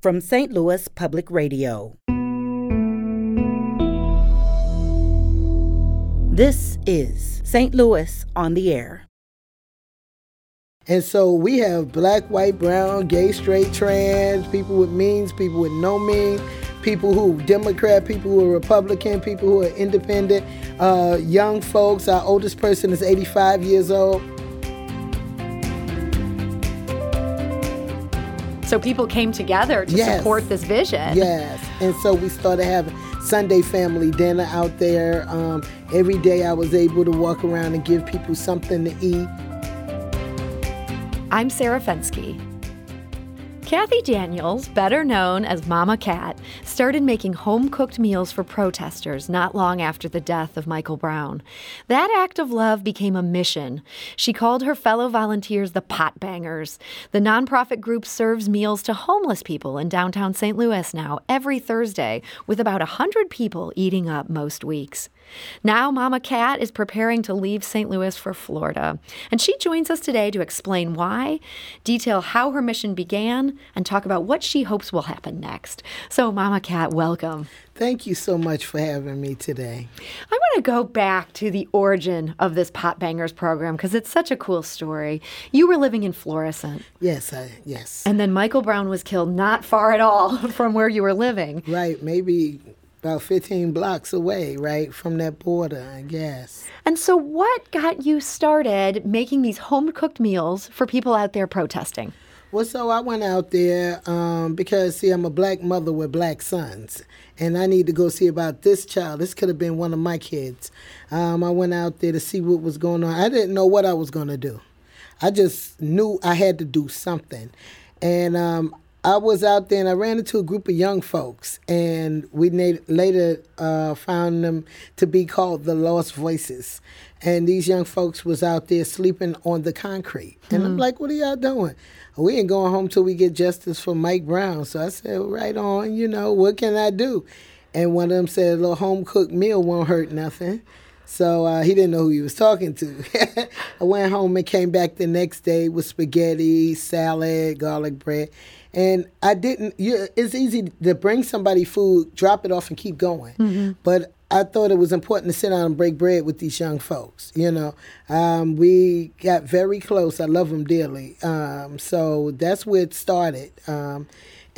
from St. Louis Public Radio. This is St. Louis on the Air. And so we have black, white, brown, gay, straight, trans, people with means, people with no means, people who Democrat, people who are Republican, people who are independent, uh, young folks. Our oldest person is 85 years old. So people came together to Yes. support this vision. Yes. And so we started having Sunday family dinner out there. Um, every day I was able to walk around and give people something to eat. I'm Sarah Fenske. Kathy Daniels, better known as Mama Cat, started making home cooked meals for protesters not long after the death of Michael Brown. That act of love became a mission. She called her fellow volunteers the Pot Bangers. The nonprofit group serves meals to homeless people in downtown St. Louis now every Thursday, with about 100 people eating up most weeks. Now, Mama Cat is preparing to leave St. Louis for Florida, and she joins us today to explain why, detail how her mission began, and talk about what she hopes will happen next. So, Mama Cat, welcome. Thank you so much for having me today. I want to go back to the origin of this Pot Bangers program because it's such a cool story. You were living in Florissant, Yes, I yes. and then Michael Brown was killed not far at all from where you were living. Right, maybe about 15 blocks away, right, from that border, I guess. And so, what got you started making these home cooked meals for people out there protesting? Well, so I went out there um, because, see, I'm a black mother with black sons, and I need to go see about this child. This could have been one of my kids. Um, I went out there to see what was going on. I didn't know what I was going to do. I just knew I had to do something. And um, I was out there and I ran into a group of young folks, and we na- later uh, found them to be called the Lost Voices. And these young folks was out there sleeping on the concrete. And I'm like, what are y'all doing? We ain't going home till we get justice for Mike Brown. So I said, right on, you know, what can I do? And one of them said, a little home cooked meal won't hurt nothing. So uh, he didn't know who he was talking to. I went home and came back the next day with spaghetti, salad, garlic bread. And I didn't, you, it's easy to bring somebody food, drop it off, and keep going. But I thought it was important to sit down and break bread with these young folks. You know, um, we got very close. I love them dearly. Um, so that's where it started. Um,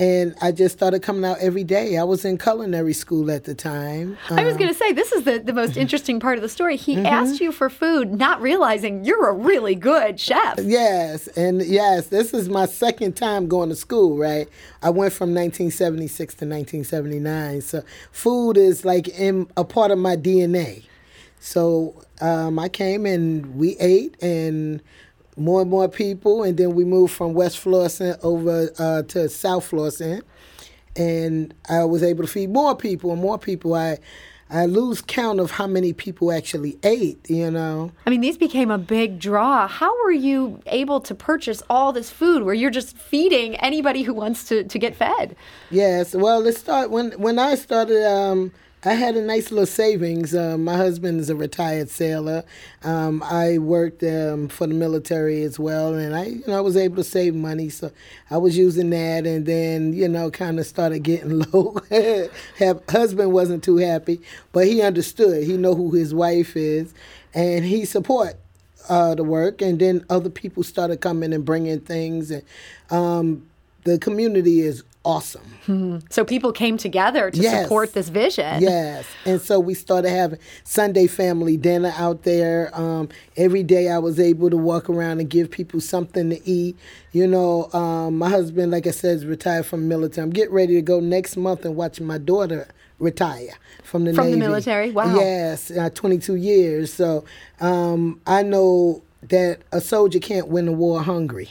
and I just started coming out every day. I was in culinary school at the time. I was Um, going to say, this is the, the most interesting part of the story. He asked you for food, not realizing you're a really good chef. Yes, and yes, this is my second time going to school, right? I went from 1976 to 1979. So food is like in a part of my DNA. So um, I came and we ate and more and more people, and then we moved from West Florissant over uh, to South Florissant, and I was able to feed more people and more people. I I lose count of how many people actually ate, you know. I mean, these became a big draw. How were you able to purchase all this food where you're just feeding anybody who wants to, to get fed? Yes. Well, let's start when when I started. Um, I had a nice little savings. Um, my husband is a retired sailor. Um, I worked um, for the military as well, and I, you know, I was able to save money. So I was using that, and then you know, kind of started getting low. Have, husband wasn't too happy, but he understood. He know who his wife is, and he support uh, the work. And then other people started coming and bringing things, and um, the community is awesome. So people came together to Yes. support this vision. Yes, and so we started having Sunday family dinner out there. Um, every day I was able to walk around and give people something to eat. You know, um, my husband, like I said, is retired from the military. I'm getting ready to go next month and watch my daughter retire from the From the military? Wow. Yes, uh, 22 years. So um, I know that a soldier can't win a war hungry.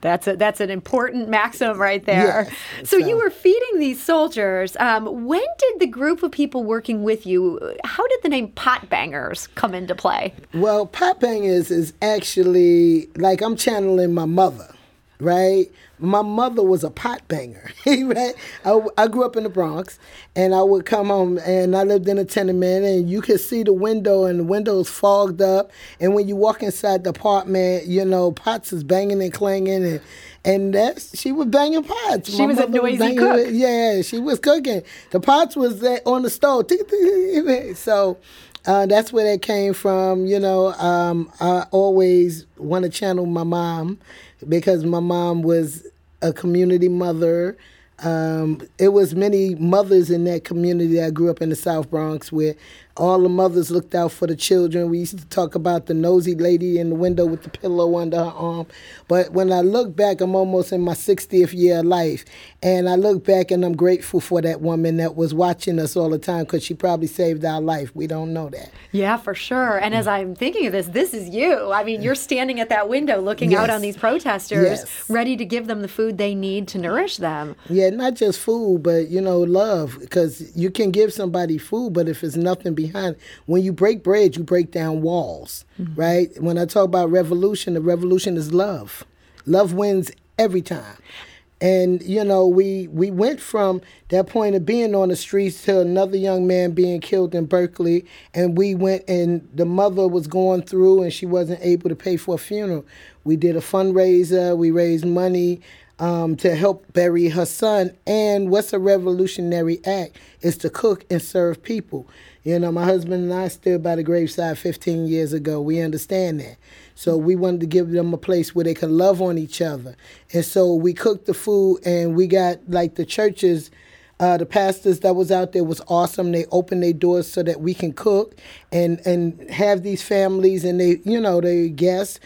That's a, that's an important maxim right there. Yes, so, so- you were feeding these soldiers. Um, when did the group of people working with you? How did the name Pot Bangers come into play? Well, pot bangers is actually like I'm channeling my mother. Right? My mother was a pot banger, right? I, I grew up in the Bronx, and I would come home, and I lived in a tenement, and you could see the window, and the windows fogged up, and when you walk inside the apartment, you know, pots is banging and clanging, and and that's she was banging pots. She My was a noisy cook. Yeah, she was cooking. The pots was on the stove. So uh, that's where that came from. You know, um, I always want to channel my mom because my mom was a community mother. Um, it was many mothers in that community. I grew up in the South Bronx where all the mothers looked out for the children. We used to talk about the nosy lady in the window with the pillow under her arm. But when I look back, I'm almost in my 60th year of life. And I look back and I'm grateful for that woman that was watching us all the time because she probably saved our life. We don't know that. Yeah, for sure. And as I'm thinking of this, this is you. I mean, you're standing at that window looking yes. out on these protesters, yes. ready to give them the food they need to nourish them. Yeah, not just food, but, you know, love. Because you can give somebody food, but if it's nothing behind behind. When you break bread, you break down walls, mm-hmm. right? When I talk about revolution, the revolution is love. Love wins every time. And you know, we we went from that point of being on the streets to another young man being killed in Berkeley, and we went and the mother was going through and she wasn't able to pay for a funeral. We did a fundraiser. We raised money um, to help bury her son. And what's a revolutionary act? Is to cook and serve people. You know, my husband and I stood by the graveside 15 years ago. We understand that. So we wanted to give them a place where they could love on each other. And so we cooked the food and we got like the churches. Uh, the pastors that was out there was awesome. They opened their doors so that we can cook and and have these families and they you know they guests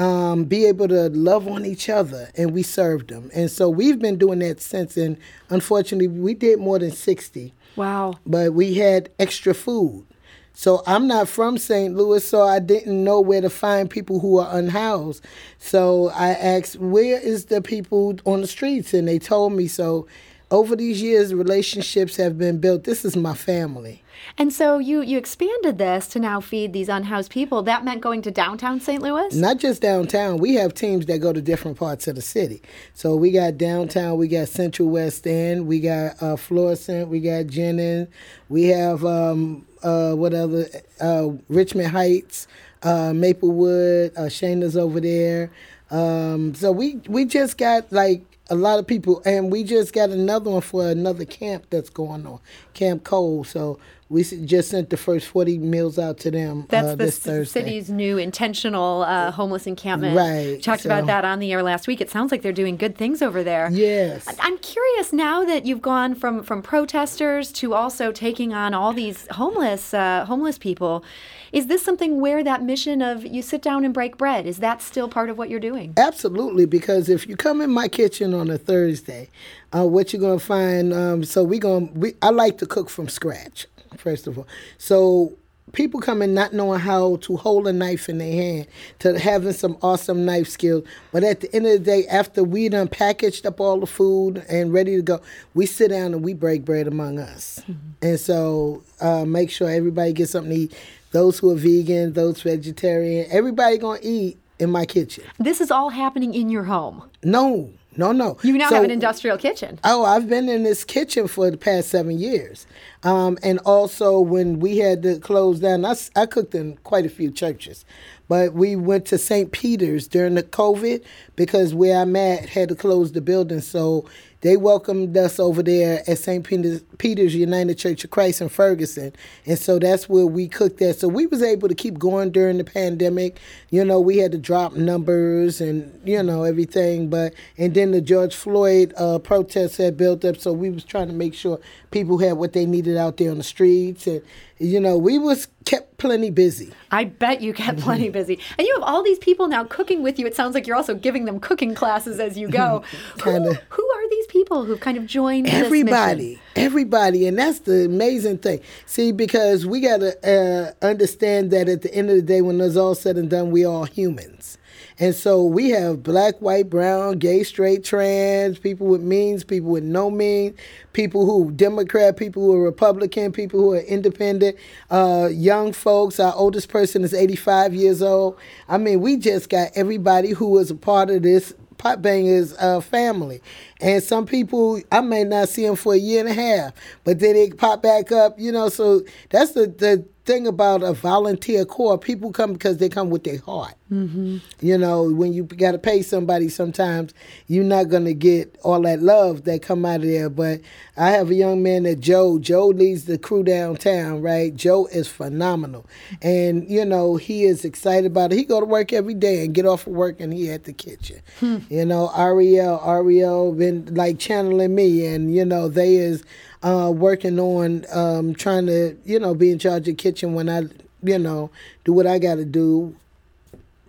um, be able to love on each other, and we served them. And so we've been doing that since. And unfortunately, we did more than sixty. Wow. But we had extra food. So I'm not from St. Louis, so I didn't know where to find people who are unhoused. So I asked, where is the people on the streets? And they told me. So over these years, relationships have been built. This is my family. And so you you expanded this to now feed these unhoused people. That meant going to downtown St. Louis? Not just downtown. We have teams that go to different parts of the city. So we got downtown, we got Central West End, we got uh, Florissant, we got Jennings, we have um, uh, what other uh, Richmond Heights, uh, Maplewood, uh, Shayna's over there. Um, so we we just got like a lot of people, and we just got another one for another camp that's going on, Camp Cole. So we just sent the first 40 meals out to them That's uh, the Thursday. city's new intentional uh, homeless encampment. Right. We talked so. about that on the air last week. It sounds like they're doing good things over there. Yes. I'm curious now that you've gone from, from protesters to also taking on all these homeless uh, homeless people. Is this something where that mission of you sit down and break bread is that still part of what you're doing? Absolutely, because if you come in my kitchen on a Thursday, uh, what you're gonna find. Um, so we gonna we I like to cook from scratch first of all. So people come in not knowing how to hold a knife in their hand to having some awesome knife skills. But at the end of the day, after we done packaged up all the food and ready to go, we sit down and we break bread among us. Mm-hmm. And so uh, make sure everybody gets something to eat. Those who are vegan, those vegetarian, everybody gonna eat in my kitchen. This is all happening in your home. No, no, no. You now so, have an industrial kitchen. Oh, I've been in this kitchen for the past seven years. Um, and also, when we had to close down, I, I cooked in quite a few churches. But we went to St. Peter's during the COVID because where I'm at had to close the building. So they welcomed us over there at St. Peter's, United Church of Christ in Ferguson, and so that's where we cooked at. So we was able to keep going during the pandemic. You know, we had to drop numbers and you know everything, but and then the George Floyd uh, protests had built up, so we was trying to make sure people had what they needed out there on the streets, and you know we was kept plenty busy. I bet you kept plenty busy, and you have all these people now cooking with you. It sounds like you're also giving them cooking classes as you go. kind of. Who, who are these people who've kind of joined everybody everybody and that's the amazing thing see because we got to uh, understand that at the end of the day when it's all said and done we all humans and so we have black, white, brown, gay, straight, trans, people with means, people with no means, people who Democrat, people who are Republican, people who are independent, uh, young folks. Our oldest person is 85 years old. I mean, we just got everybody who was a part of this pot bangers uh, family, and some people I may not see them for a year and a half, but then they pop back up. You know, so that's the the thing about a volunteer corps. People come because they come with their heart. Mm-hmm. You know, when you got to pay somebody, sometimes you're not gonna get all that love that come out of there. But I have a young man that Joe. Joe leads the crew downtown. Right, Joe is phenomenal, and you know he is excited about it. He go to work every day and get off of work and he at the kitchen. Hmm. You know, Ariel, Ariel been like channeling me, and you know they is uh, working on um, trying to, you know, be in charge of kitchen when I, you know, do what I got to do.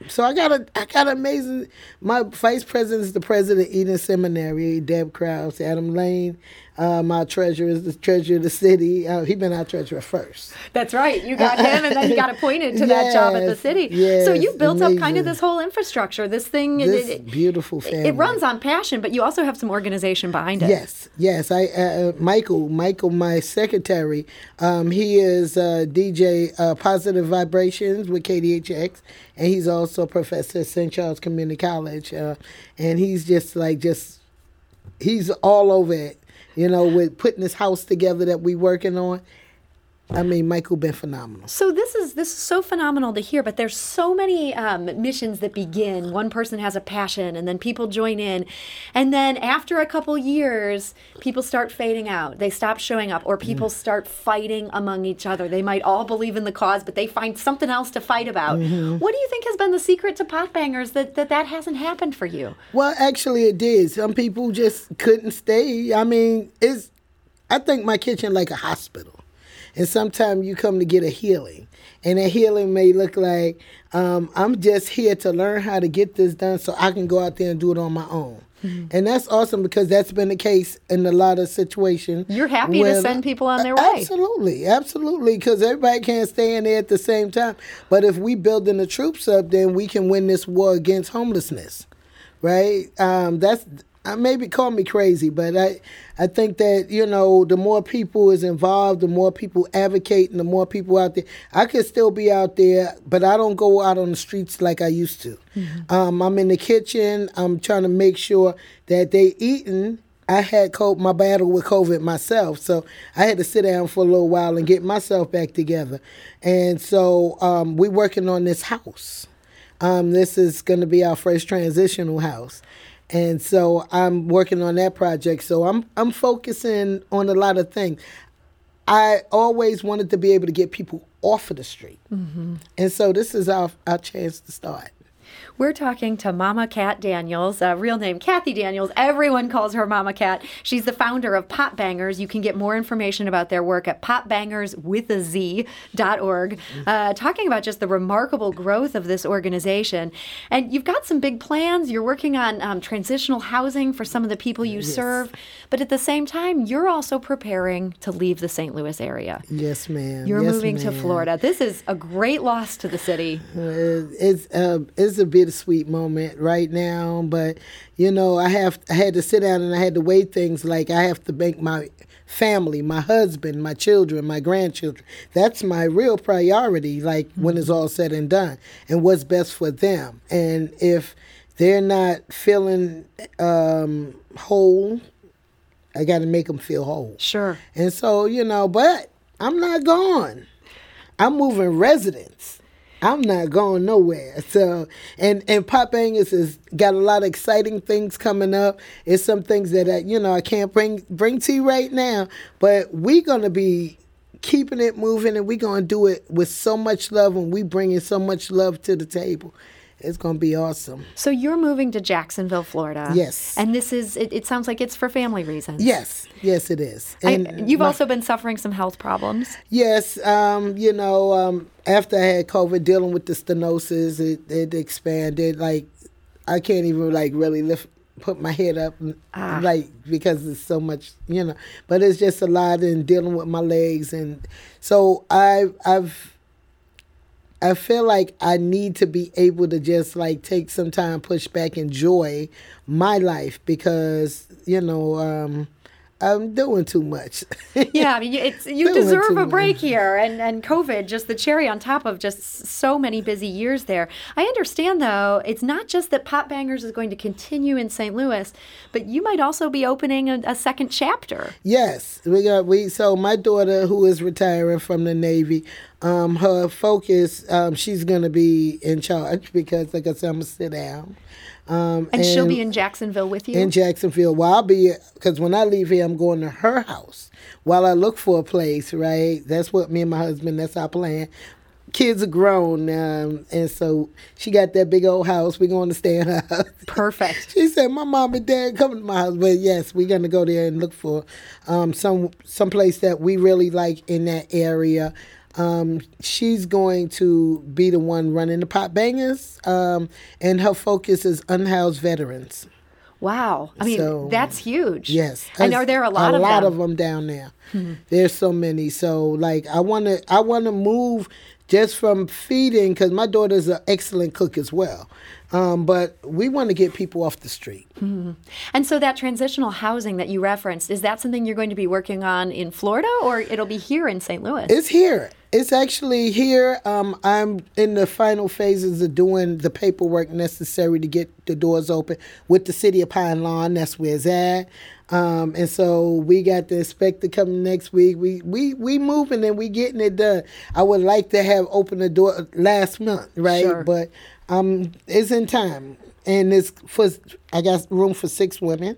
So I got a, I got amazing. My vice president is the president of Eden Seminary, Deb Krause, Adam Lane, uh, my treasurer is the treasurer of the city. Uh, he been our treasurer first. That's right. You got him, and then he got appointed to yes, that job at the city. Yes, so you built amazing. up kind of this whole infrastructure. This thing, this it, beautiful family. It runs on passion, but you also have some organization behind it. Yes, yes. I uh, uh Michael, Michael, my secretary. Um, he is uh, DJ uh, Positive Vibrations with KDHX, and he's also a professor at St. Charles Community College, and he's just like just he's all over it you know, with putting this house together that we working on. I mean, Michael been phenomenal. So this is this is so phenomenal to hear. But there's so many um, missions that begin. One person has a passion, and then people join in, and then after a couple years, people start fading out. They stop showing up, or people mm. start fighting among each other. They might all believe in the cause, but they find something else to fight about. Mm-hmm. What do you think has been the secret to pot bangers that, that that hasn't happened for you? Well, actually, it did. Some people just couldn't stay. I mean, it's. I think my kitchen like a hospital. And sometimes you come to get a healing. And that healing may look like um, I'm just here to learn how to get this done so I can go out there and do it on my own. Mm-hmm. And that's awesome because that's been the case in a lot of situations. You're happy to send people on their way. Absolutely, absolutely, because everybody can't stay in there at the same time. But if we building the troops up, then we can win this war against homelessness, right? Um, that's uh, maybe call me crazy, but I, I think that you know the more people is involved, the more people advocate, and the more people out there. I could still be out there, but I don't go out on the streets like I used to. Mm-hmm. Um, I'm in the kitchen. I'm trying to make sure that they eating. I had co- my battle with COVID myself, so I had to sit down for a little while and get myself back together. And so um, we're working on this house. Um, this is going to be our first transitional house and so I'm working on that project. So I'm I'm focusing on a lot of things. I always wanted to be able to get people off of the street, mm-hmm. and so this is our our chance to start. We're talking to Mama Cat Daniels, uh, real name Kathy Daniels. Everyone calls her Mama Cat. She's the founder of Pot Bangers. You can get more information about their work at potbangerswithaz.org. Uh, talking about just the remarkable growth of this organization. And you've got some big plans. You're working on um, transitional housing for some of the people you yes. serve. But at the same time, you're also preparing to leave the St. Louis area. Yes, ma'am. You're yes, moving ma'am. to Florida. This is a great loss to the city. Uh, it's, uh, it's a bit bittersweet moment right now, but you know, I have I had to sit down and I had to weigh things like I have to make my family, my husband, my children, my grandchildren. That's my real priority, like mm-hmm. when it's all said and done, and what's best for them. And if they're not feeling um, whole, I got to make them feel whole. Sure. And so, you know, but I'm not gone. I'm moving residents. I'm not going nowhere. So, and and Pot Bangers has got a lot of exciting things coming up. It's some things that I, you know I can't bring bring to you right now, but we're gonna be keeping it moving, and we're gonna do it with so much love, and we bringing so much love to the table. It's going to be awesome. So you're moving to Jacksonville, Florida. Yes. And this is, it, it sounds like it's for family reasons. Yes. Yes, it is. And I, you've my, also been suffering some health problems. Yes. Um, you know, um, after I had COVID, dealing with the stenosis, it, it expanded. Like, I can't even, like, really lift put my head up ah. like because it's so much you know but it's just a lot in dealing with my legs and so i i've I feel like I need to be able to just like take some time, push back, enjoy my life because you know um, I'm doing too much. yeah, I mean, it's you deserve a break much. here, and and COVID, just the cherry on top of just so many busy years there. I understand though, it's not just that Pot Bangers is going to continue in St. Louis, but you might also be opening a, a second chapter. Yes, we got we. So my daughter, who is retiring from the Navy, um, her focus, um, she's gonna be in charge because, like I said, I'm gonna sit down. Um, And, she'll be in Jacksonville with you. in Jacksonville. Well, I'll be because when I leave here, I'm going to her house while I look for a place. Right, that's what me and my husband. That's our plan. Kids are grown, um, and so she got that big old house. We're going to stay in her house. Perfect. She said, "My mom and dad come to my house." But yes, we're gonna go there and look for um, some some place that we really like in that area. Um, she's going to be the one running the pot bangers, um, and her focus is unhoused veterans. Wow. I mean, So, that's huge. Yes, And are there a lot a of lot them? of them down there? There's so many. So like, I wanna I wanna move just from feeding because my daughter's an excellent cook as well. Um, but we want to get people off the street. And so that transitional housing that you referenced, is that something you're going to be working on in Florida or it'll be here in St. Louis? It's here. It's actually here. Um, I'm in the final phases of doing the paperwork necessary to get the doors open with the city of Pine Lawn. That's where it's at. Um, and so we got the inspector coming next week. We we we moving and we getting it done. I would like to have opened the door last month, right? Sure. But um, it's in time, and it's for I got room for six women.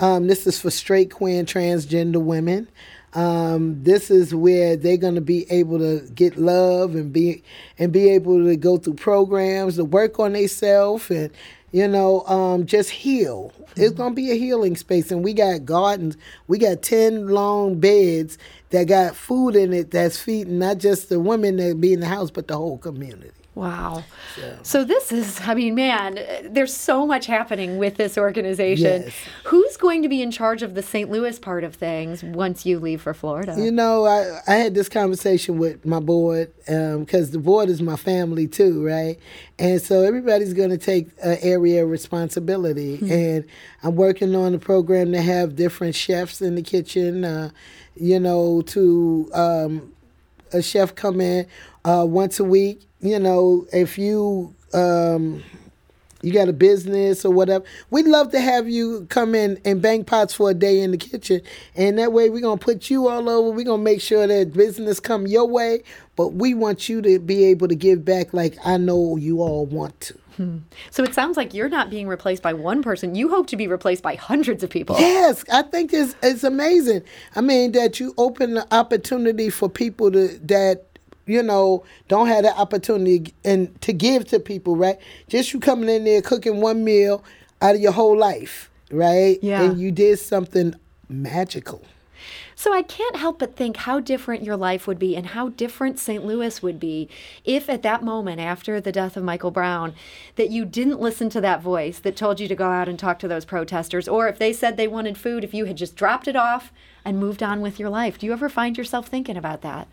Um, this is for straight, queer, and transgender women. Um, this is where they're going to be able to get love and be and be able to go through programs to work on themselves and you know um, just heal. It's going to be a healing space, and we got gardens. We got ten long beds that got food in it that's feeding not just the women that be in the house, but the whole community. Wow. So this is, I mean, man, there's so much happening with this organization. Yes. Who's going to be in charge of the St. Louis part of things once you leave for Florida? You know, I, I had this conversation with my board because the board is my family too, right? And so everybody's going to take an area of responsibility. And I'm working on a program to have different chefs in the kitchen, uh, you know, to um, a chef come in uh, once a week. You know, if you um, you got a business or whatever, we'd love to have you come in and bang pots for a day in the kitchen, and that way we're gonna put you all over. We're gonna make sure that business come your way, but we want you to be able to give back like I know you all want to. So it sounds like you're not being replaced by one person. You hope to be replaced by hundreds of people. Yes, I think it's it's amazing. I mean that you open the opportunity for people to that you know don't have the opportunity and to give to people, right? Just you coming in there cooking one meal out of your whole life, right? Yeah. And you did something magical. So I can't help but think how different your life would be and how different St. Louis would be if at that moment after the death of Michael Brown that you didn't listen to that voice that told you to go out and talk to those protesters or if they said they wanted food if you had just dropped it off and moved on with your life. Do you ever find yourself thinking about that?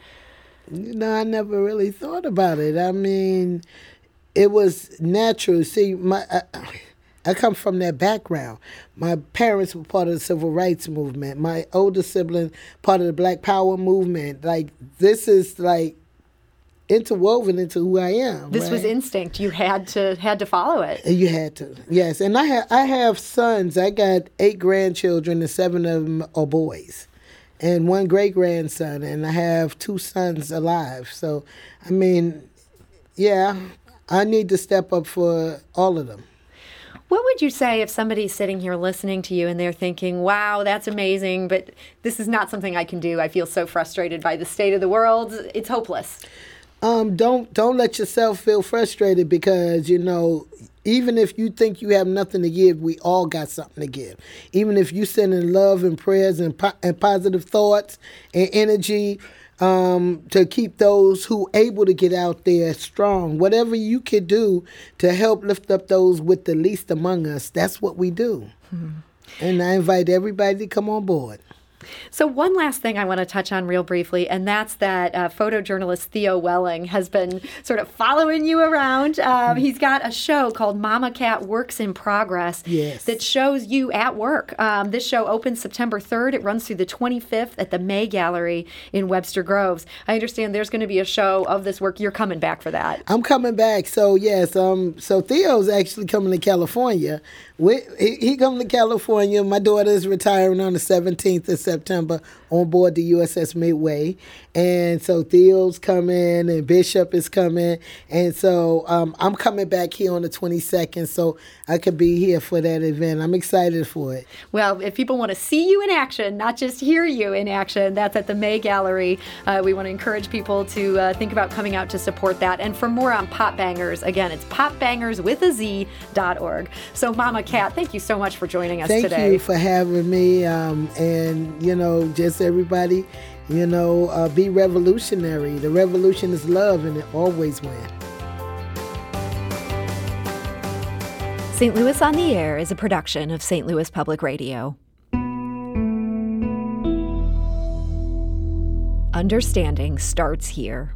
No, I never really thought about it. I mean, it was natural. See, my I, I come from that background. My parents were part of the civil rights movement. My older sibling part of the Black Power movement. Like this is like interwoven into who I am. This was instinct. You had to had to follow it. You had to, yes. And I have I have sons. I got eight grandchildren, and seven of them are boys, and one great grandson, and I have two sons alive. So, I mean, yeah, I need to step up for all of them. What would you say if somebody's sitting here listening to you and they're thinking, wow, that's amazing, but this is not something I can do. I feel so frustrated by the state of the world. It's hopeless. Um, don't don't let yourself feel frustrated because you know even if you think you have nothing to give, we all got something to give. Even if you send in love and prayers and po- and positive thoughts and energy um, to keep those who able to get out there strong. Whatever you could do to help lift up those with the least among us, that's what we do. And I invite everybody to come on board. So, one last thing I want to touch on real briefly, and that's that uh, photojournalist Theo Welling has been sort of following you around. Um, he's got a show called Mama Cat Works in Progress Yes. that shows you at work. Um, this show opens September 3rd. It runs through the 25th at the May Gallery in Webster Groves. I understand there's going to be a show of this work. You're coming back for that. I'm coming back. So yes, um, so Theo's actually coming to California. We, he, he coming to California. My daughter is retiring on the 17th of September on board the USS Midway, and so Theo's coming and Bishop is coming, and so um, I'm coming back here on the 22nd, so I could be here for that event. I'm excited for it. Well, if people want to see you in action, not just hear you in action, that's at the May Gallery. Uh, we want to encourage people to uh, think about coming out to support that. And for more on Pot Bangers, again, it's potbangerswithaz.org. So, Mama Cat, thank you so much for joining us Thank today. Thank you for having me, um, and you know, just everybody, you know, uh, be revolutionary. The revolution is love, and it always wins. St. Louis on the Air is a production of St. Louis Public Radio. Understanding starts here.